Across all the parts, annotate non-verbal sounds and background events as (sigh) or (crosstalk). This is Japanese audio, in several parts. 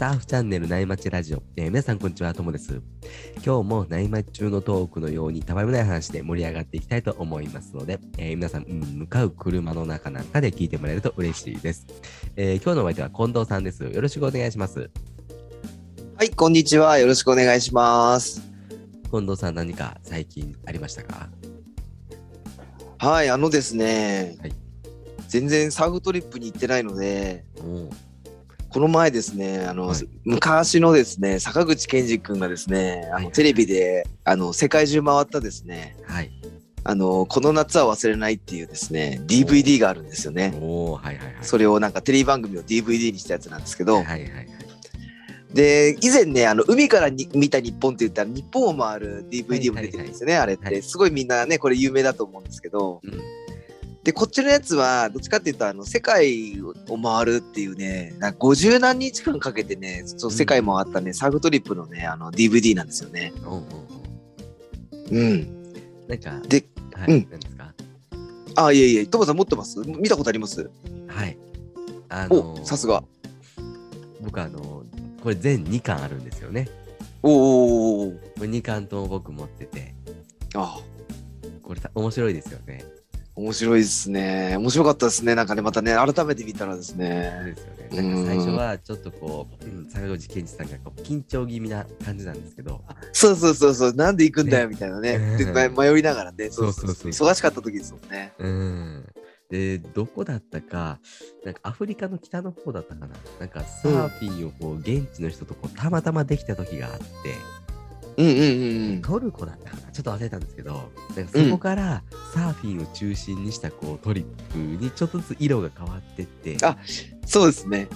サーフチャンネル内町ラジオ、えー皆さんこんにちは、ともです。今日も内町中のトークのようにたわいもない話で盛り上がっていきたいと思いますので、えー皆さん、うん向かう車の中なんかで聞いてもらえると嬉しいです。えー今日のお相手は近藤さんです。よろしくお願いします。はい、こんにちは。よろしくお願いします。近藤さん何か最近ありましたか？はい、あのですね、はい全然サーフトリップに行ってないので、おこの前ですね、あの、はい昔のですね、坂口健二君がですね、あはいのテレビであの世界中回ったですね、はい。あのこの夏は忘れないっていうですね、DVD があるんですよね。おー、はいはいはい。それをなんかテレビ番組を DVD にしたやつなんですけど、はいはいはい。で以前ねあの海からに見た日本って言ったら日本を回る DVD も出てるんですよね、あれって、はいすごいみんなねこれ有名だと思うんですけど、うんでこっちのやつはどっちかっていうとあの世界を回るっていうねなんか50何日間かけてねそう世界回ったね、サーフトリップのねあの DVD なんですよね。おうおうおううん、なんか、で、はい、うん何ですか？あいえいえトモさん持ってます？見たことあります？はい。あのーおさすが。僕あのこれ全2巻あるんですよね。おーおーおーこれ2巻とも僕持ってて、あこれた面白いですよね。面白いですね。面白かったですね。なんかねまたね改めて見たらですね。ですよね。なんか最初はちょっとこう、うん、坂口健二さんがこう緊張気味な感じなんですけど、そうそうそうそう。なんで行くんだよみたいなね。ね迷いながらねそうそう。そうそうそう。忙しかった時ですもんね。うん。で、どこだったか、なんかアフリカの北の方だったかな。なんかサーフィンをこう現地の人とこうたまたまできた時があって、うんうんうんうん。トルコだったかな。ちょっと忘れたんですけど、そこからサーフィンを中心にしたこうトリップにちょっとずつ色が変わってって、あそうですね。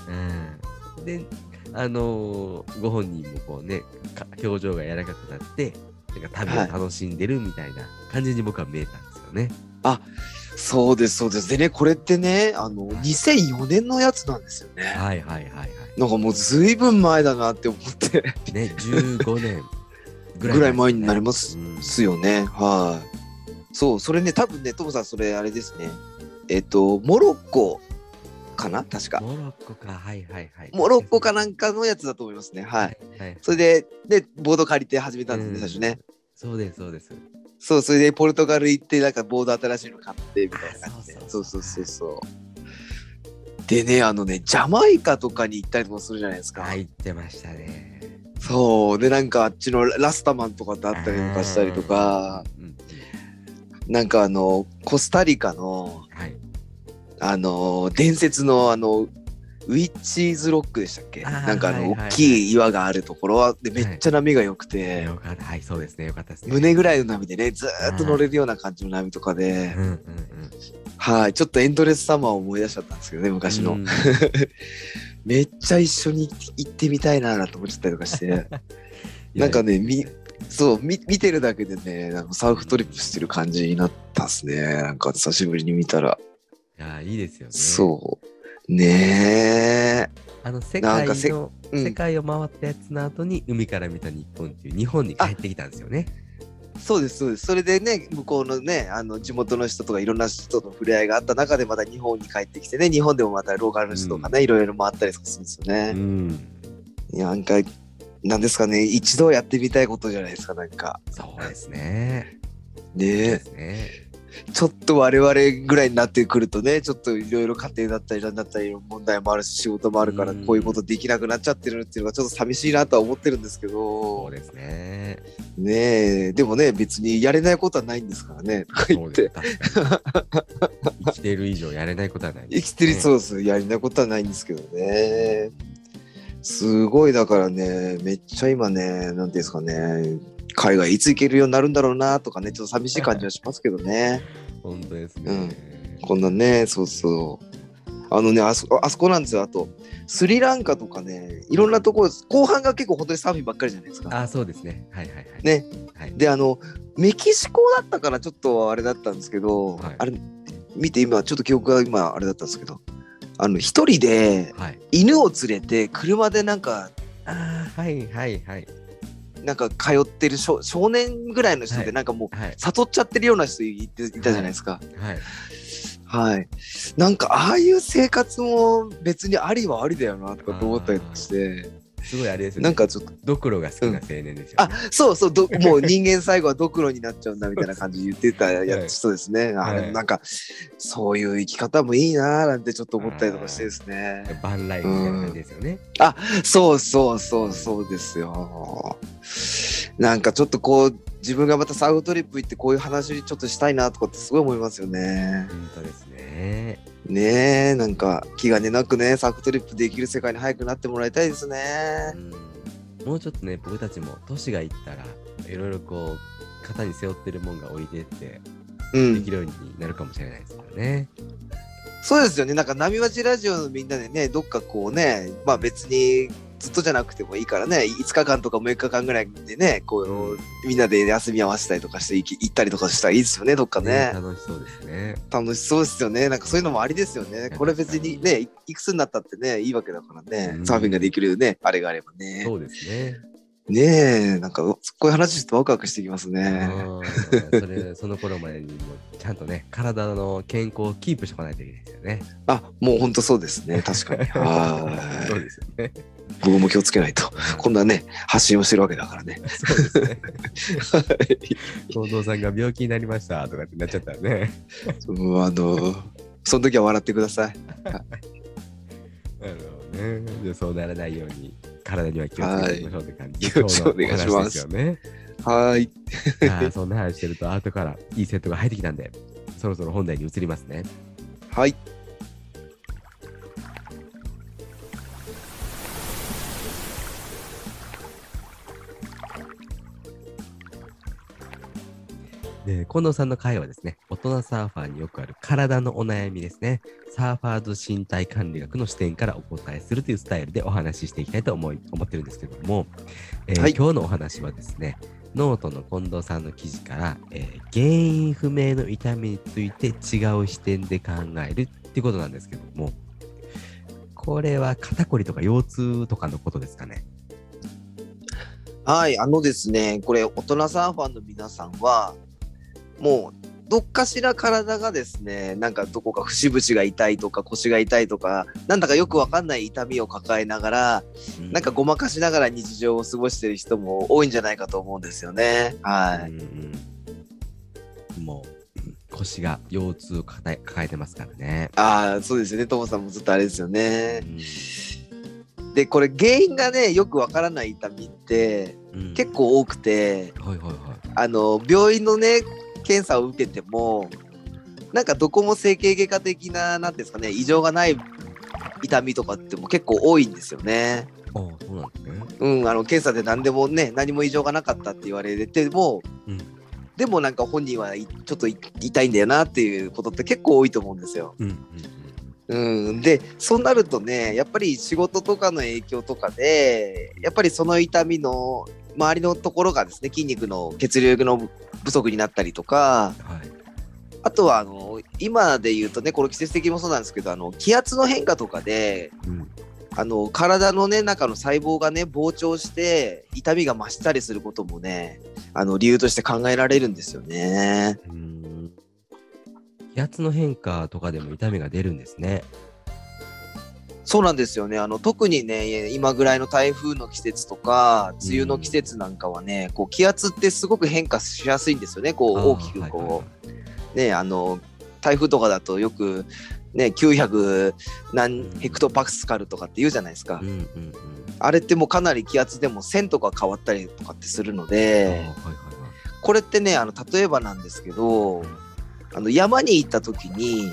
うん、で、あのーご本人もこうね、か表情が柔らかくなって、なんか旅を楽しんでるみたいな感じに僕は見えたんですよね。そうですそうです。でねこれってねあの2004年のやつなんですよね。はいはいはいはなんかもうずいぶん前だなって思って。い。ね、15年ぐらい前になりますうんすよねはいそうそれね多分ねトモさんそれあれですねえっとモロッコかな？確かモロッコか、はいはいはい。モロッコかなんかのやつだと思いますねはいい。はい、それででボード借りて始めたんですねうん最初ねそうです、そうです。そう、それでポルトガル行って、なんかボード新しいの買ってみたいな感じで。あそううそううそうそう。でね、あのね、ジャマイカとかに行ったりとかするじゃないですか。入ってましたね。そう。で、なんかあっちのラスタマンとかってあったりとかしたりとか、うん。うんなんかあの、コスタリカの、はい。あの、伝説のあの、ウィッチーズロックでしたっけ？なんかあの、はいはいはい大きい岩があるところは、でめっちゃ波が良くて、よかった。はい、そうですね。よかったですね。胸ぐらいの波でね、ずーっと乗れるような感じの波とかで。はい、ちょっとエンドレスサマーを思い出しちゃったんですけどね、昔の。うん (laughs) めっちゃ一緒に行ってみたいなと思っちゃったりとかして、(laughs) なんかね、み、そう、み見てるだけでね、なんかサーフトリップしてる感じになったっすね。なんか久しぶりに見たら。いや、いいですよね。そう。ねあの、世界の、え。うん世界を回ったやつの後に、海から見た日本っていう、日本に帰ってきたんですよね。そうです、そうです。それでね、向こうのね、あの地元の人とかいろんな人と触れ合いがあった中でまた日本に帰ってきてね、日本でもまたローカルの人とかね、いろいろ回ったりとかするんですよね。うん。いや、なんか、なんですかね、一度やってみたいことじゃないですか、なんか。そうですね。ねですね。ちょっと我々ぐらいになってくるとね、ちょっといろいろ家庭だったりなんだったり問題もあるし、仕事もあるから、うん。こういうことできなくなっちゃってるっていうのがちょっと寂しいなとは思ってるんですけそどう、ですね。ねえ、でもね、別にやれないことはないんですからね、とか言って。生きてる以上やれないことはない、生きてるそうです、やれないことはないんですけどね。すごいだからね、めっちゃ今ね、なんていうんですかね、海外いつ行けるようになるんだろうなとかね、ちょっと寂しい感じはしますけどね。本当ですね。うんこんなね、そうそう。あのね、あそあそこなんですよ。あと、スリランカとかね、いろんなところ、後半が結構本当にサーフィンばっかりじゃないですか。あ、そうですね。はいはいはい。ね。はい、で、あの、メキシコだったからちょっとあれだったんですけど、はいあれ、見て今、ちょっと記憶が今あれだったんですけど、あの、一人ではい。犬を連れて車でなんか、あーはいはいはい。なんか通ってる少少年ぐらいの人で、はいなんかもう、はい。悟っちゃってるような人いていたじゃないですか。はい。はい。なんか、ああいう生活も別にありはありだよな、とかと思ったりして。すごいあれですよね。なんかちょっとドクロが好きな青年ですよ、あねそうそうどもう人間最後はドクロになっちゃうんだみたいな感じで言ってたやはい。つそうですね、あはい。れなんかそういう生き方もいいなーなんてちょっと思ったりとかしてですね。バンライフみたいな感じですよね。そうそうそうそうですよ。なんかちょっとこう自分がまたサウトリップ行ってこういう話ちょっとしたいなとかってすごい思いますよね本当ですね。ねえなんか気兼ねなくねサウトリップできる世界に早くなってもらいたいですねうんもうちょっとね、僕たちも年がいったら、いろいろこう、肩に背負ってるもんが置いてって、うんできるようになるかもしれないですからね。そうですよね。なんか、波町ラジオのみんなでね、どっかこうね、まあ別にずっとじゃなくてもいいからね、5日間とか6日間ぐらいでね、こう、うんみんなで休み合わせたりとかして行き行ったりとかしたらいいですよね、どっかね。楽しそうですね。楽しそうですよね。なんかそういうのもありですよね。(laughs) これ別にね、いいくつになったってね、いいわけだからね、うんサーフィンができるね、あれがあればね。そうですね。ねえ、なんかこういう話してワクワクしてきますね。うんそれ (laughs) その頃までにもちゃんとね、体の健康をキープしておかないといけないですよね。あ、もう本当そうですね。確かに。(laughs) はそうい。ですよね。僕も気をつけないと。こんなね、発信をしてるわけだからね。そうですね。はい近藤さんが病気になりましたとかってなっちゃったらね。うんあの、その時は笑ってください。なるほどね。でそうならないように体には気をつけていきましょうって感じで、はい今日のお願いしますよね。はい。そんな話してると後からいいセットが入ってきたんで、そろそろ本題に移りますね。はい。で近藤さんの会はですね、大人サーファーによくある体のお悩みですね、サーファーズ身体管理学の視点からお答えするというスタイルでお話ししていきたいと思い思ってるんですけども、えーはい今日のお話はですね、ノートの近藤さんの記事から、えー原因不明の痛みについて違う視点で考えるっていうことなんですけども、これは肩こりとか腰痛とかのことですかね？はい。あのですね、これ、大人サーファーの皆さんは、もう、どっかしら体がですね、なんかどこか節々が痛いとか腰が痛いとか、なんだかよくわかんない痛みを抱えながら、うなんかごまかしながら日常を過ごしてる人も多いんじゃないかと思うんですよね。はい。うんうん、もううん腰が腰痛を抱えてますからね。ああ、そうですよね。ともさんもずっとあれですようね。んで、これ原因がね、よくわからない痛みってうん結構多くて、はいはいはい。あの、病院のね、検査を受けても、なんかどこも整形外科的な、なんていうんですかね、異常がない痛みとかっても結構多いんですよね。ああ、そうなんですね。うん、あの、検査で何でもね、何も異常がなかったって言われても、うんでもなんか本人はいちょっとい痛いんだよなっていうことって結構多いと思うんですよ。うんうんうん、でそうなるとねやっぱり仕事とかの影響とかでやっぱりその痛みの周りのところがですね筋肉の血流の不足になったりとかうん。はい。あとはあの今で言うとねこの季節的にもそうなんですけどあの気圧の変化とかでうん。あの体のね中の細胞がね膨張して痛みが増したりすることもねあの理由として考えられるんですよね。うん気圧の変化とかでも痛みが出るんですね。そうなんですよね。あの特にね、今ぐらいの台風の季節とか、梅雨の季節なんかはね、こう気圧ってすごく変化しやすいんですよね。こう大きくはいはいこはう、ね、あの台風とかだとよくね、900何ヘクトパスカルとかって言うじゃないですかい。うんうんうん。あれってもうかなり気圧でも線とか変わったりとかってするので、はいはいはい。これってね、あの例えばなんですけど、あの山に行った時に、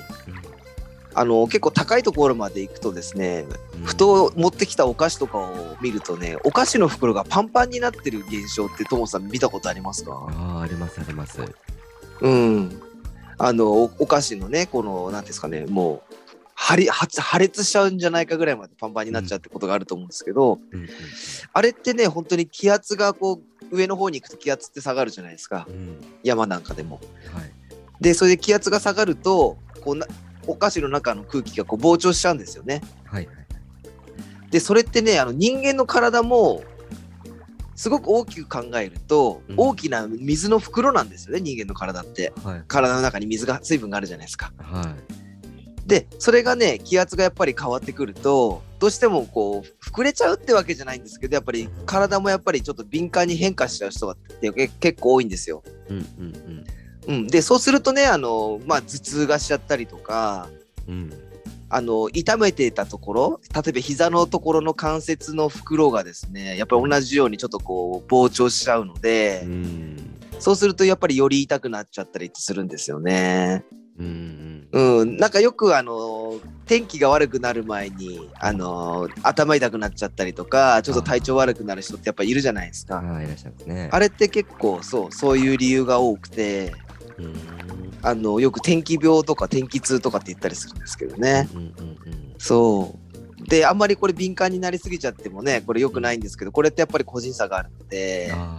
あの結構高いところまで行くとですね、うんふと持ってきたお菓子とかを見るとねお菓子の袋がパンパンになってる現象ってともさん見たことありますか？ああ、ありますあります。うんあのおお菓子のねこの何ていうんですかねもう破り破破裂しちゃうんじゃないかぐらいまでパンパンになっちゃうってことがあると思うんですけど、うんうんあれってね本当に気圧がこう上の方に行くと気圧って下がるじゃないですかうん。うん山なんかでも。はい。でそれで気圧が下がるとこうなお菓子の中の空気がこう膨張しちゃうんですよね。はいはい。でそれってねあの人間の体もすごく大きく考えると、うん大きな水の袋なんですよね人間の体ってはい。体の中に水が水分があるじゃないですかはでそれがね気圧がやっぱり変わってくるとどうしてもこう膨れちゃうってわけじゃないんですけどやっぱり体もやっぱりちょっと敏感に変化しちゃう人がってけ結構多いんですよ。うんうんうん、でそうするとねあの、まあ、頭痛がしちゃったりとかうん。うん。あの痛めていたところ例えば膝のところの関節の袋がですねやっぱり同じようにちょっとこう膨張しちゃうので、うん。そうするとやっぱりより痛くなっちゃったりするんですよね。うん。うん、なんかよくあの天気が悪くなる前にあの頭痛くなっちゃったりとかちょっと体調悪くなる人ってやっぱいるじゃないですか。あれって結構そうそういう理由が多くてうん。あのよく天気病とか天気痛とかって言ったりするんですけどね。うんうんうん。そうであんまりこれ敏感になりすぎちゃってもねこれ良くないんですけどこれってやっぱり個人差があるのであ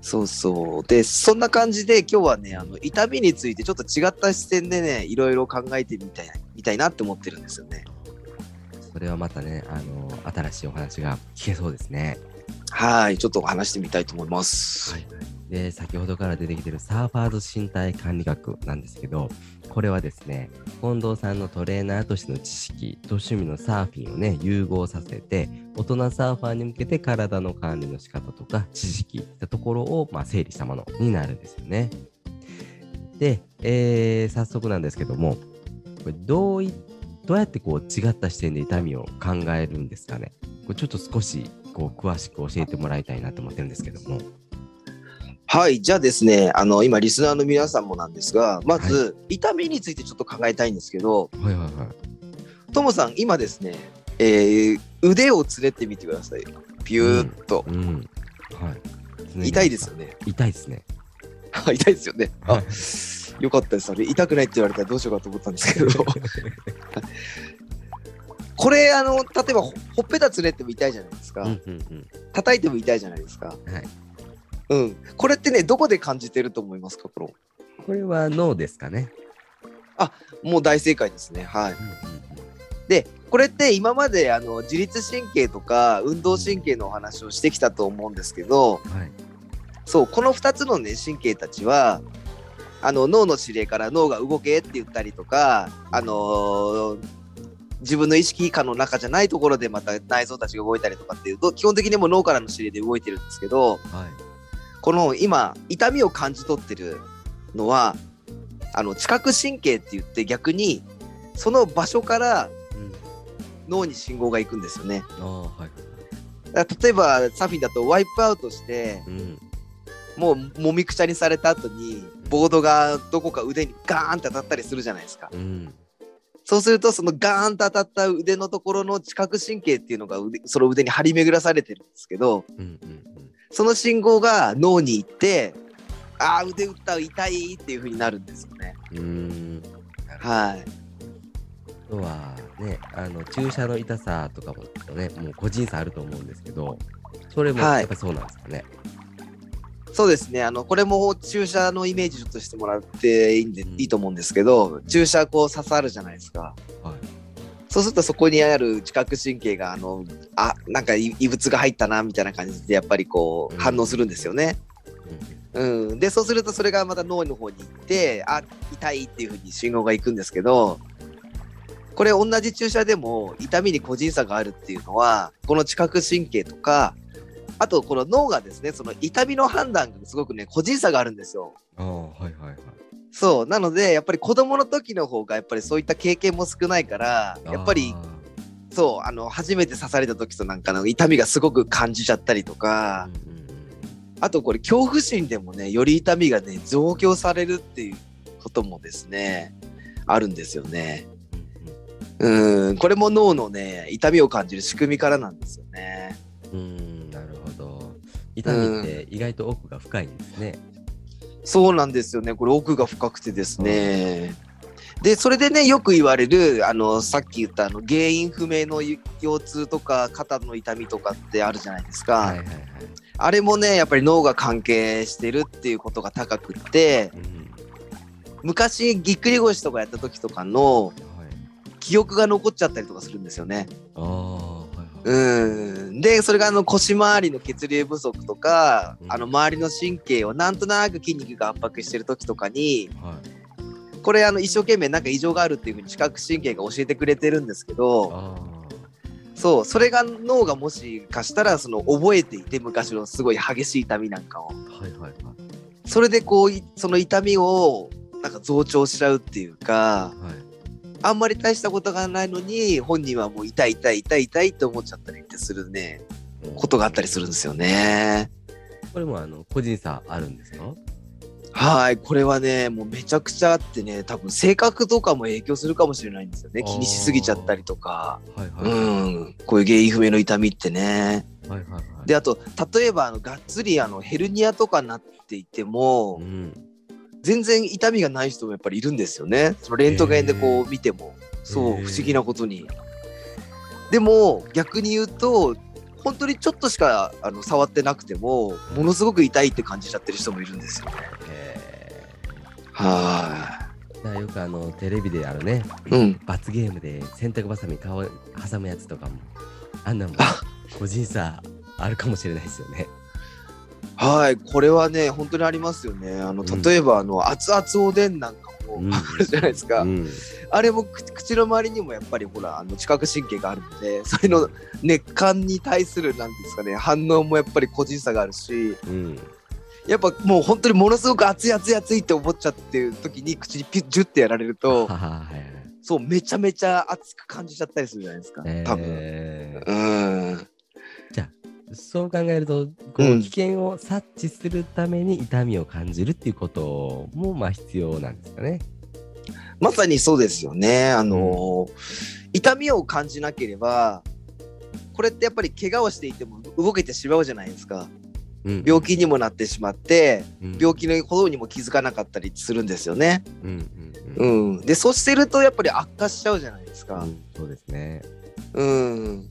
そうそうでそんな感じで今日はねあの痛みについてちょっと違った視点でねいろいろ考えてみたいみたいなって思ってるんですよね。あ。それはまたね、あの、新しいお話が聞けそうですね。はいちょっと話してみたいと思います。はい。で、先ほどから出てきてるサーファーズ身体管理学なんですけど、これはですね、近藤さんのトレーナーとしての知識と趣味のサーフィンをね、融合させて、大人サーファーに向けて体の管理の仕方とか知識いったところを、まあ、整理したものになるんですよね。で、えー早速なんですけども、これどういどうやってこう違った視点で痛みを考えるんですかねこれちょっと少しこう詳しく教えてもらいたいなと思ってるんですけども。はいじゃあですねあの今リスナーの皆さんもなんですがまず、痛みについてちょっと考えたいんですけどはいはいはい。ともさん今ですね、えー腕をつれてみてくださいピューッと、うん。はい。痛いですよね痛いですね。痛いですよねあはいよかったですあれ痛くないって言われたらどうしようかと思ったんですけど (laughs) これあの例えばほほっぺたつれても痛いじゃないですか、うんうんうん。叩いても痛いじゃないですかはい。うんこれってねどこで感じてると思いますかこのこれは脳ですかね。もう大正解ですねはいうんうんでこれって今まであの自律神経とか運動神経のお話をしてきたと思うんですけどうん。はい。そうこの2つのね神経たちはあの脳の指令から脳が動けって言ったりとかあのー自分の意識下の中じゃないところでまた内臓たちが動いたりとかっていうと基本的にもう脳からの指令で動いてるんですけどはい。この今痛みを感じ取ってるのはあの知覚神経って言って逆にその場所からうん。脳に信号が行くんですよね。はい。だ例えばサーフィンだとワイプアウトしてうん。もうもみくちゃにされた後にボードがどこか腕にガーンって当たったりするじゃないですか。うん。そうするとそのガーンと当たった腕のところの知覚神経っていうのが腕その腕に張り巡らされてるんですけどうんうんその信号が脳に行ってああ腕打った痛いっていう風になるんですよね。うん。うーん。はい。あとはね、あの注射の痛さとかもね、もう個人差あると思うんですけど、それもはいやっぱそうなんですかね？そうですね。あの、これも注射のイメージちょっとしてもらっていいんで、うんいいと思うんですけど、注射こう刺さるじゃないですか。はい。そうするとそこにある知覚神経が、あの、あ、なんか異異物が入ったな、みたいな感じで、やっぱりこううん反応するんですよね。うん。で、そうするとそれがまた脳の方に行って、あ、痛いっていうふうに信号が行くんですけど、これ同じ注射でも痛みに個人差があるっていうのは、この知覚神経とか、あとこの脳がですね、その痛みの判断がすごくね、個人差があるんですよ。ああ、はいはいはい。そう。なので、やっぱり子供の時の方が、やっぱりそういった経験も少ないから、やっぱりあそう、あの、初めて刺された時となんかの痛みがすごく感じちゃったりとー、か、うんうんうんあとこれ恐怖心でもね、より痛みがね、増強されるっていうこともですね、あるんですよね。うん、これも脳のね、痛みを感じる仕組みからなんですよね。うんうん。うん、なるほど。痛みって意外と奥が深いんですね。そうなんですよね。これ奥が深くてですね。で、それでね、よく言われる、あの、さっき言ったあの原因不明の腰痛とか肩の痛みとかってあるじゃないですか。はいはいはい。あれもね、やっぱり脳が関係してるっていうことが高くって、うん。昔ぎっくり腰とかやった時とかのはい。記憶が残っちゃったりとかするんですよね。あ。うん。で、それがあの腰回りの血流不足とか、うんあの周りの神経をなんとなく筋肉が圧迫してる時とかに、はい。これあの一生懸命なんか異常があるっていうふうに視覚神経が教えてくれてるんですけど、あそうそれが脳がもしかしたらその覚えていて昔のすごい激しい痛みなんかをはいはいはい。それでこういその痛みをなんか増長しちゃうっていうかはいあんまり大したことがないのに本人はもう痛い痛い痛い痛いって思っちゃったりってするねことがあったりするんですよね。これもあの個人差あるんですかはいこれはねもうめちゃくちゃあってね多分性格とかも影響するかもしれないんですよね気にしすぎちゃったりとかはいはいうはい。んこういう原因不明の痛みってね。はいはいはい。であと例えばあのがっつりあのヘルニアとかなっていてもうん。全然痛みがない人もやっぱりいるんですよね。そのレントゲンでこう見てもそう不思議なことに。でも逆に言うと本当にちょっとしかあの触ってなくてもものすごく痛いって感じちゃってる人もいるんですよね。えはー、だからよくあのテレビであるね、い。うん。罰ゲームで洗濯ばさみ顔挟むやつとかも、あんなんもあ個人差あるかもしれないですよね。はい。これはね本当にありますよね。あのうん例えばあの熱々おでんなんかもうんあるじゃないですか。うん。あれも口口の周りにもやっぱりほらあの知覚神経があるのでそれの熱感に対するなんですかね反応もやっぱり個人差があるしうん。やっぱもう本当にものすごく熱い熱い熱いって思っちゃってる時に口にピュッジュってやられると (laughs) はいはい。そうめちゃめちゃ熱く感じちゃったりするじゃないですか多分。えーうんそう考えると、こううん危険を察知するために痛みを感じるっていうこともまあ必要なんですかね。まさにそうですよね。あの痛みを感じなければこれってやっぱり怪我をしていても動けてしまうじゃないですか。うん病気にもなってしまってうん病気のほどにも気づかなかったりするんですよね。うんうんうん、でそうしてるとやっぱり悪化しちゃうじゃないですか。うんそうですね。うん、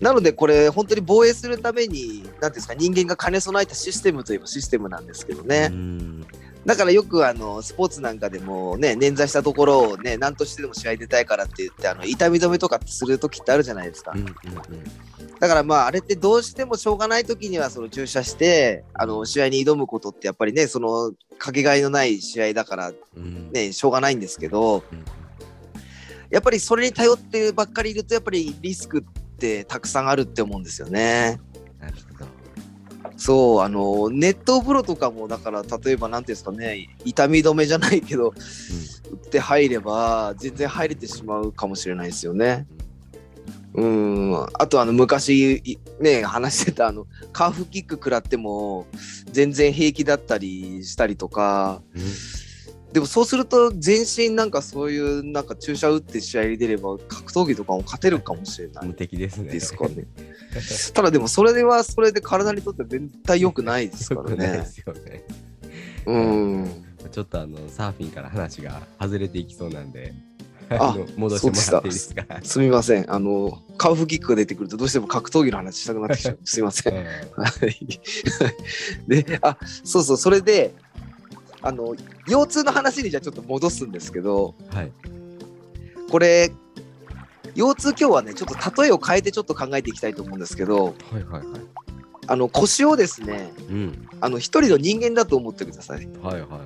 なのでこれ本当に防衛するために何ていうんですか人間が兼ね備えたシステムといえばシステムなんですけどね、うん。だからよくあのスポーツなんかでもね捻挫したところをね何としてでも試合出たいからって言ってあの痛み止めとかする時ってあるじゃないですか。うんうんうん。だからまああれってどうしてもしょうがない時にはその注射してあの試合に挑むことってやっぱりねそのかけがえのない試合だからうん。ねしょうがないんですけどうんやっぱりそれに頼ってばっかりいるとやっぱりリスクってたくさんあるって思うんですよね。なるほど。そうあの熱湯風呂とかもだから例えば何ていうんですかね痛み止めじゃないけど打って入れば全然入れてしまうかもしれないですよね。うんあとあの昔いね話してたあのカーフキック食らっても全然平気だったりしたりとかうんでもそうすると全身なんかそういうなんか注射打って試合に出れば格闘技とかも勝てるかもしれない無敵ですね。ですかね。(laughs) ただでもそれではそれで体にとっては絶対良くないですからね。すよね。うん。ちょっとあのサーフィンから話が外れていきそうなんで、あ戻してもらっていいですか？すみません。あの、カウフキックが出てくるとどうしても格闘技の話したくなってきちゃう。すみません (laughs) はい。(laughs) で、あ、そうそう、それで、あの、腰痛の話にじゃあちょっと戻すんですけど、はい。これ、腰痛今日はね、ちょっと例えを変えてちょっと考えていきたいと思うんですけど、はいはいはい。あの、腰をですね、うん。あの、一人の人間だと思ってください。はいはいはい。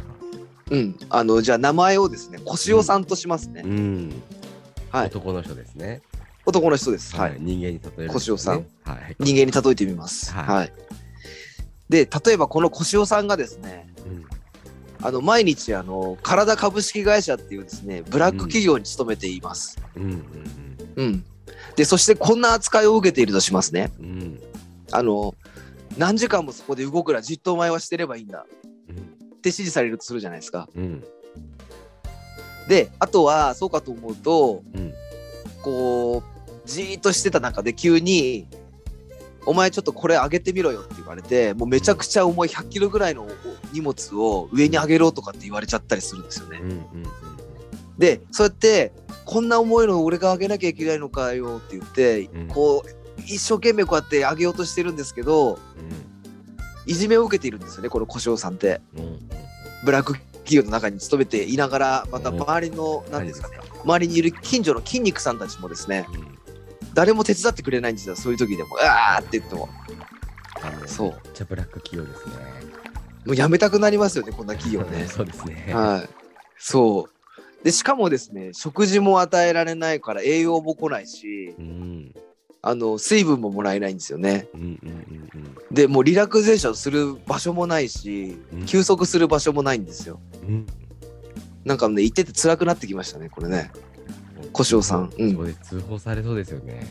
うん。あの、じゃあ名前をですね、腰尾さんとしますね。うん。はい。男の人ですね。男の人です。はい。人間に例えるね。腰尾さんはい。人間に例えてみます。はいはい。で、例えばこの腰尾さんがですね、うんあの毎日あの体株式会社っていうですねブラック企業に勤めています。うんうんうん。でそしてこんな扱いを受けているとしますね。うんうんあの何時間もそこで動くらじっとお前はしてればいいんだって指示されるとするじゃないですか。うんであとはそうかと思うとうんこうじーっとしてた中で急に「お前ちょっとこれ上げてみろよ」って言われてもうめちゃくちゃ重い100キロぐらいの荷物を上に上げろとかって言われちゃったりするんですよね。うん。うんでそうやってこんな重いの俺が上げなきゃいけないのかよって言って、うん。こう一生懸命こうやって上げようとしてるんですけどいじめを受けているんですよねこの小翔さんって。うんうん。ブラック企業の中に勤めていながらまたうん。周りの何何ですかね周りにいる近所の筋肉さんたちもですねうん誰も手伝ってくれないんですよそういう時でもあーって言ってもそうめっちゃブラック企業ですね。もうやめたくなりますよねこんな企業ね (laughs) そうですね。はいそうでしかもですね食事も与えられないから栄養も来ないしうんあの水分ももらえないんですよね。うんうんうんでもうリラクゼーションする場所もないしうん休息する場所もないんですよ。うんうん。なんかね行ってて辛くなってきましたねこれね。小塩さんうんそうです通報されそうですよね。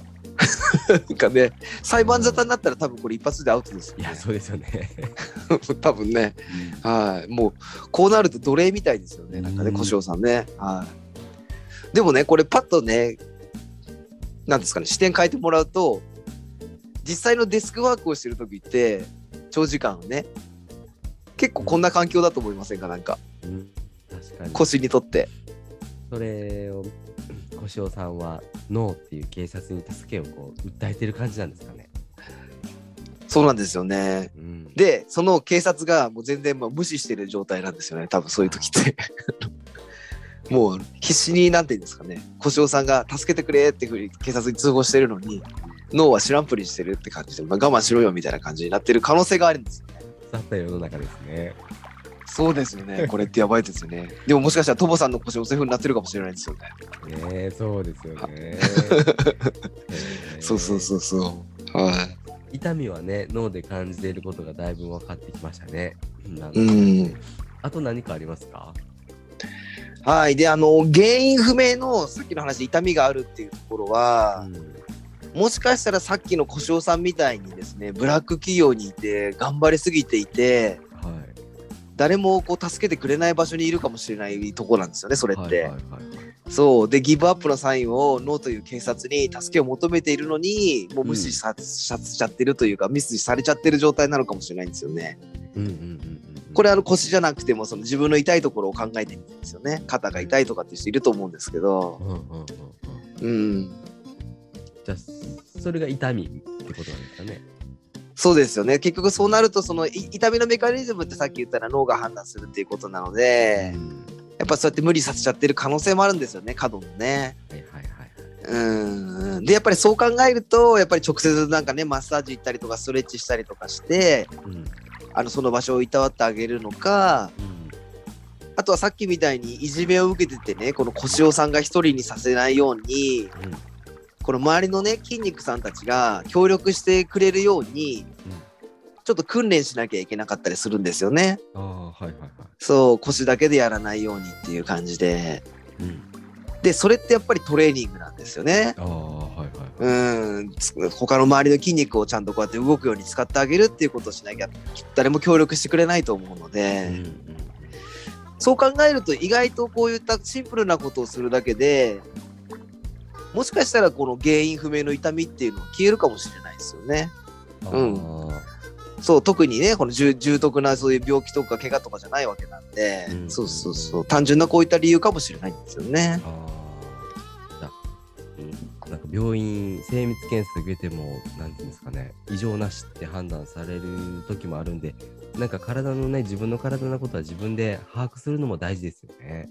なんかね裁判沙汰になったら多分これ一発でアウトですよ、ね。いや、そうですよね。(laughs) 多分ねはいもうこうなると奴隷みたいですよねなんかねうん小塩さんね。はい。でもねこれパッとねなんですかね視点変えてもらうと実際のデスクワークをしてる時って長時間ね結構こんな環境だと思いませんか？なんかうん確かに。腰にとって。それを、小塩さんは、ノーっていう警察に助けをこう訴えてる感じなんですかね。そうなんですよね。うん、でその警察がもう全然もう無視してる状態なんですよね多分そういう時って。(laughs) もう必死になんて言うんですかね小塩さんが助けてくれってふうに警察に通報してるのに脳は知らんぷりしてるって感じで、まあ、我慢しろよみたいな感じになってる可能性があるんですよね。腐った世の中ですね。そうですよね (laughs) これってやばいですよね。でももしかしたらトボさんの小塩そういうふうになってるかもしれないですよね。ねえそうですよね。え (laughs) ーそうそうそうそう。はい。痛みはね、脳で感じていることがだいぶ分かってきましたね。なう。ん。あと何かありますか？はい。で、あの、原因不明のさっきの話で痛みがあるっていうところは、もしかしたらさっきの小塩さんみたいにですね、ブラック企業にいて、頑張りすぎていて、はい。誰もこう助けてくれない場所にいるかもしれないとこなんですよね、それって。はいはいはいそう。で、ギブアップのサインをノーという警察に助けを求めているのに、もう無視さ,、しちゃってるというか、ミスされちゃってる状態なのかもしれないんですよね。うんうんうんうん。これあの腰じゃなくてもその自分の痛いところを考えてみてですよね。肩が痛いとかっていう人いると思うんですけど、うんうんうんうん。うん。じゃあ、それが痛みってことなんですかね。そうですよね。結局そうなるとそのい痛みのメカニズムってさっき言ったら脳が判断するっていうことなので、うんやっぱそうやって無理させちゃってる可能性もあるんですよね、過度のね。はいはいはい。うん。で、やっぱりそう考えると、やっぱり直接なんかね、マッサージ行ったりとかストレッチしたりとかして、うんあのその場所をいたわってあげるのか、うんあとはさっきみたいにいじめを受けててね、この小塩さんが一人にさせないように、うんこの周りのね、筋肉さんたちが協力してくれるように、ちょっと訓練しなきゃいけなかったりするんですよね。ああ、はいはいはい。そう、腰だけでやらないようにっていう感じで。うん、で、それってやっぱりトレーニングなんですよね。ああ、はいはい。うん、つ他の周りの筋肉をちゃんとこうやって動くように使ってあげるっていうことをしなきゃ誰も協力してくれないと思うので、うんうんそう考えると意外とこういったシンプルなことをするだけでもしかしたらこの原因不明の痛みっていうのは消えるかもしれないですよね。うん。あそう特にねこの重重篤なそういう病気とか怪我とかじゃないわけなんで、うん。そうそうそう。単純なこういった理由かもしれないんですよね。なんか病院、精密検査受けても、なんていうんですかね、異常なしって判断される時もあるんで、なんか体のね、自分の体のことは自分で把握するのも大事ですよね。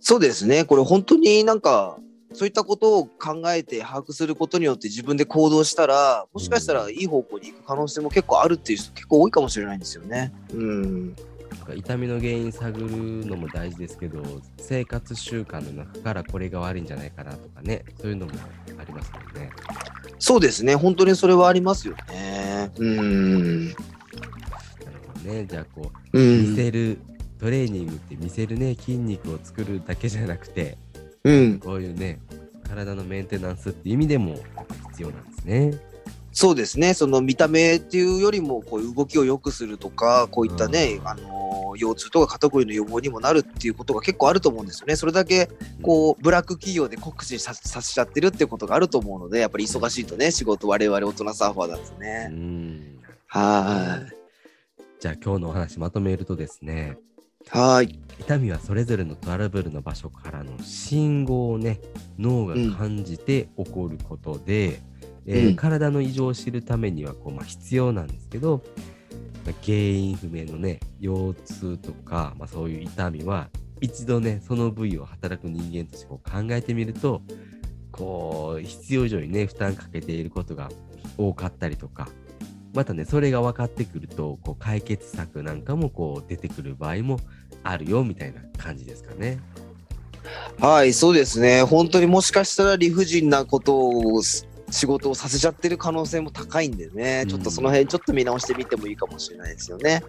そうですね。これ本当になんかそういったことを考えて把握することによって自分で行動したらもしかしたらいい方向に行く可能性も結構あるっていう人結構多いかもしれないんですよね。うんなんか痛みの原因探るのも大事ですけど、生活習慣の中からこれが悪いんじゃないかなとかね、そういうのもありますもんね。そうですね本当にそれはありますよね。うんなるほどね。じゃあこうう、見んせる、トレーニングって見せるね、筋肉を作るだけじゃなくて、うんこういうね、体のメンテナンスっていう意味でも必要なんですね。そうですね、その見た目っていうよりも、こういう動きを良くするとか、こういったね、うんあのー腰痛とか肩こりの予防にもなるっていうことが結構あると思うんですよね。それだけ、こう、ブラック企業で酷使ささせちゃってるっていうことがあると思うので、やっぱり忙しいとね、仕事、我々大人サーファーだとうね。ん。はじゃあ今日のお話まとめるとですね。はーい。痛みはそれぞれのトラブルの場所からの信号をね脳が感じて起こることで、えーうん体の異常を知るためにはこう、まあ、必要なんですけど、まあ原因不明のね腰痛とか、まあ、そういう痛みは一度ねその部位を働く人間としてこう考えてみるとこう必要以上にね負担かけていることが多かったりとかまたねそれが分かってくるとこう解決策なんかもこう出てくる場合もあるよみたいな感じですかね。はい、そうですね。本当にもしかしたら理不尽なことをす仕事をさせちゃってる可能性も高いんでね、うんちょっとその辺ちょっと見直してみてもいいかもしれないですよね。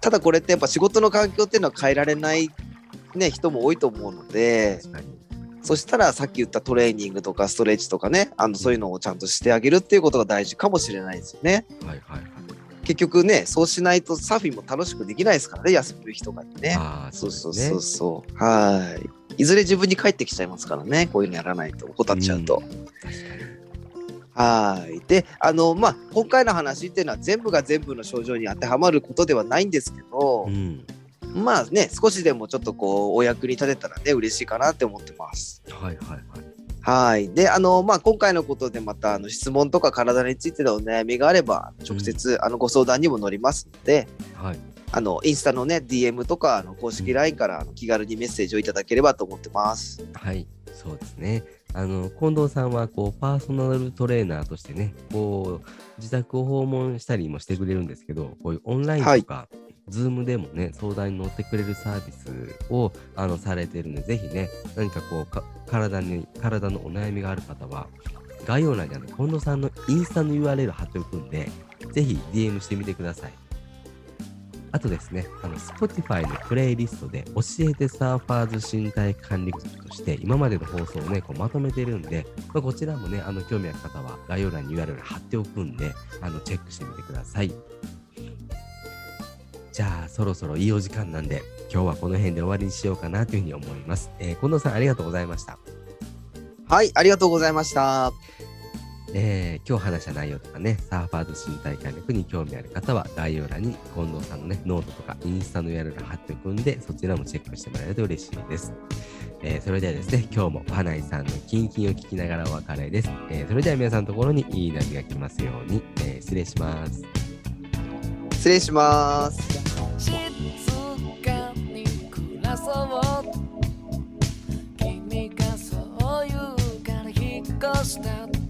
ただこれってやっぱ仕事の環境っていうのは変えられない、ね、人も多いと思うので確かに。そしたらさっき言ったトレーニングとかストレッチとかねあのそういうのをちゃんとしてあげるっていうことが大事かもしれないですよね。はいはいはい。結局ねそうしないとサーフィンも楽しくできないですからね休む日とかにね。ああ、そそうね。そうそうそう。はい。いずれ自分に返ってきちゃいますからね。こういうのやらないと怠っちゃうと。はい。で、あの、まあ、今回の話っていうのは全部が全部の症状に当てはまることではないんですけどう、ん。まあね、少しでもちょっとこう、お役に立てたらね、嬉しいかなって思ってます。はいはいはい。はい。で、あの、まあ、今回のことでまた、あの、質問とか体についてのお悩みがあれば、直接、あの、ご相談にも乗りますので、はい。あの、インスタのね、DM とか、あの、公式 LINE から、気軽にメッセージをいただければと思ってます。はい、そうですね。あの近藤さんはこうパーソナルトレーナーとしてね、こう自宅を訪問したりもしてくれるんですけど、こういうオンラインとか、ズームでもね、相談に乗ってくれるサービスをあのされてるので、ぜひね、何かこうか体に体のお悩みがある方は、概要欄にあの近藤さんのインスタの URL 貼っておくんで、ぜひ DM してみてください。あとですね、あの Spotify のプレイリストで教えてサーファーズ身体管理局として今までの放送をね、こうまとめてるんで、まあ、こちらもね、あの興味ある方は概要欄に URL 貼っておくんで、あのチェックしてみてください。じゃあ、そろそろいいお時間なんで、今日はこの辺で終わりにしようかなというふうに思います。えー近藤さん、ありがとうございました。はい、ありがとうございました。えー今日話した内容とかね、サーファーズ身体管理に興味ある方は概要欄に近藤さんのね、ノートとかインスタの URL 貼っておくんで、そちらもチェックしてもらえると嬉しいです。えーそれではですね、今日も花井さんのキンキンを聞きながらお別れです。えーそれでは皆さんのところにいい波が来ますように、えー失礼します。失礼します。君がそううからっした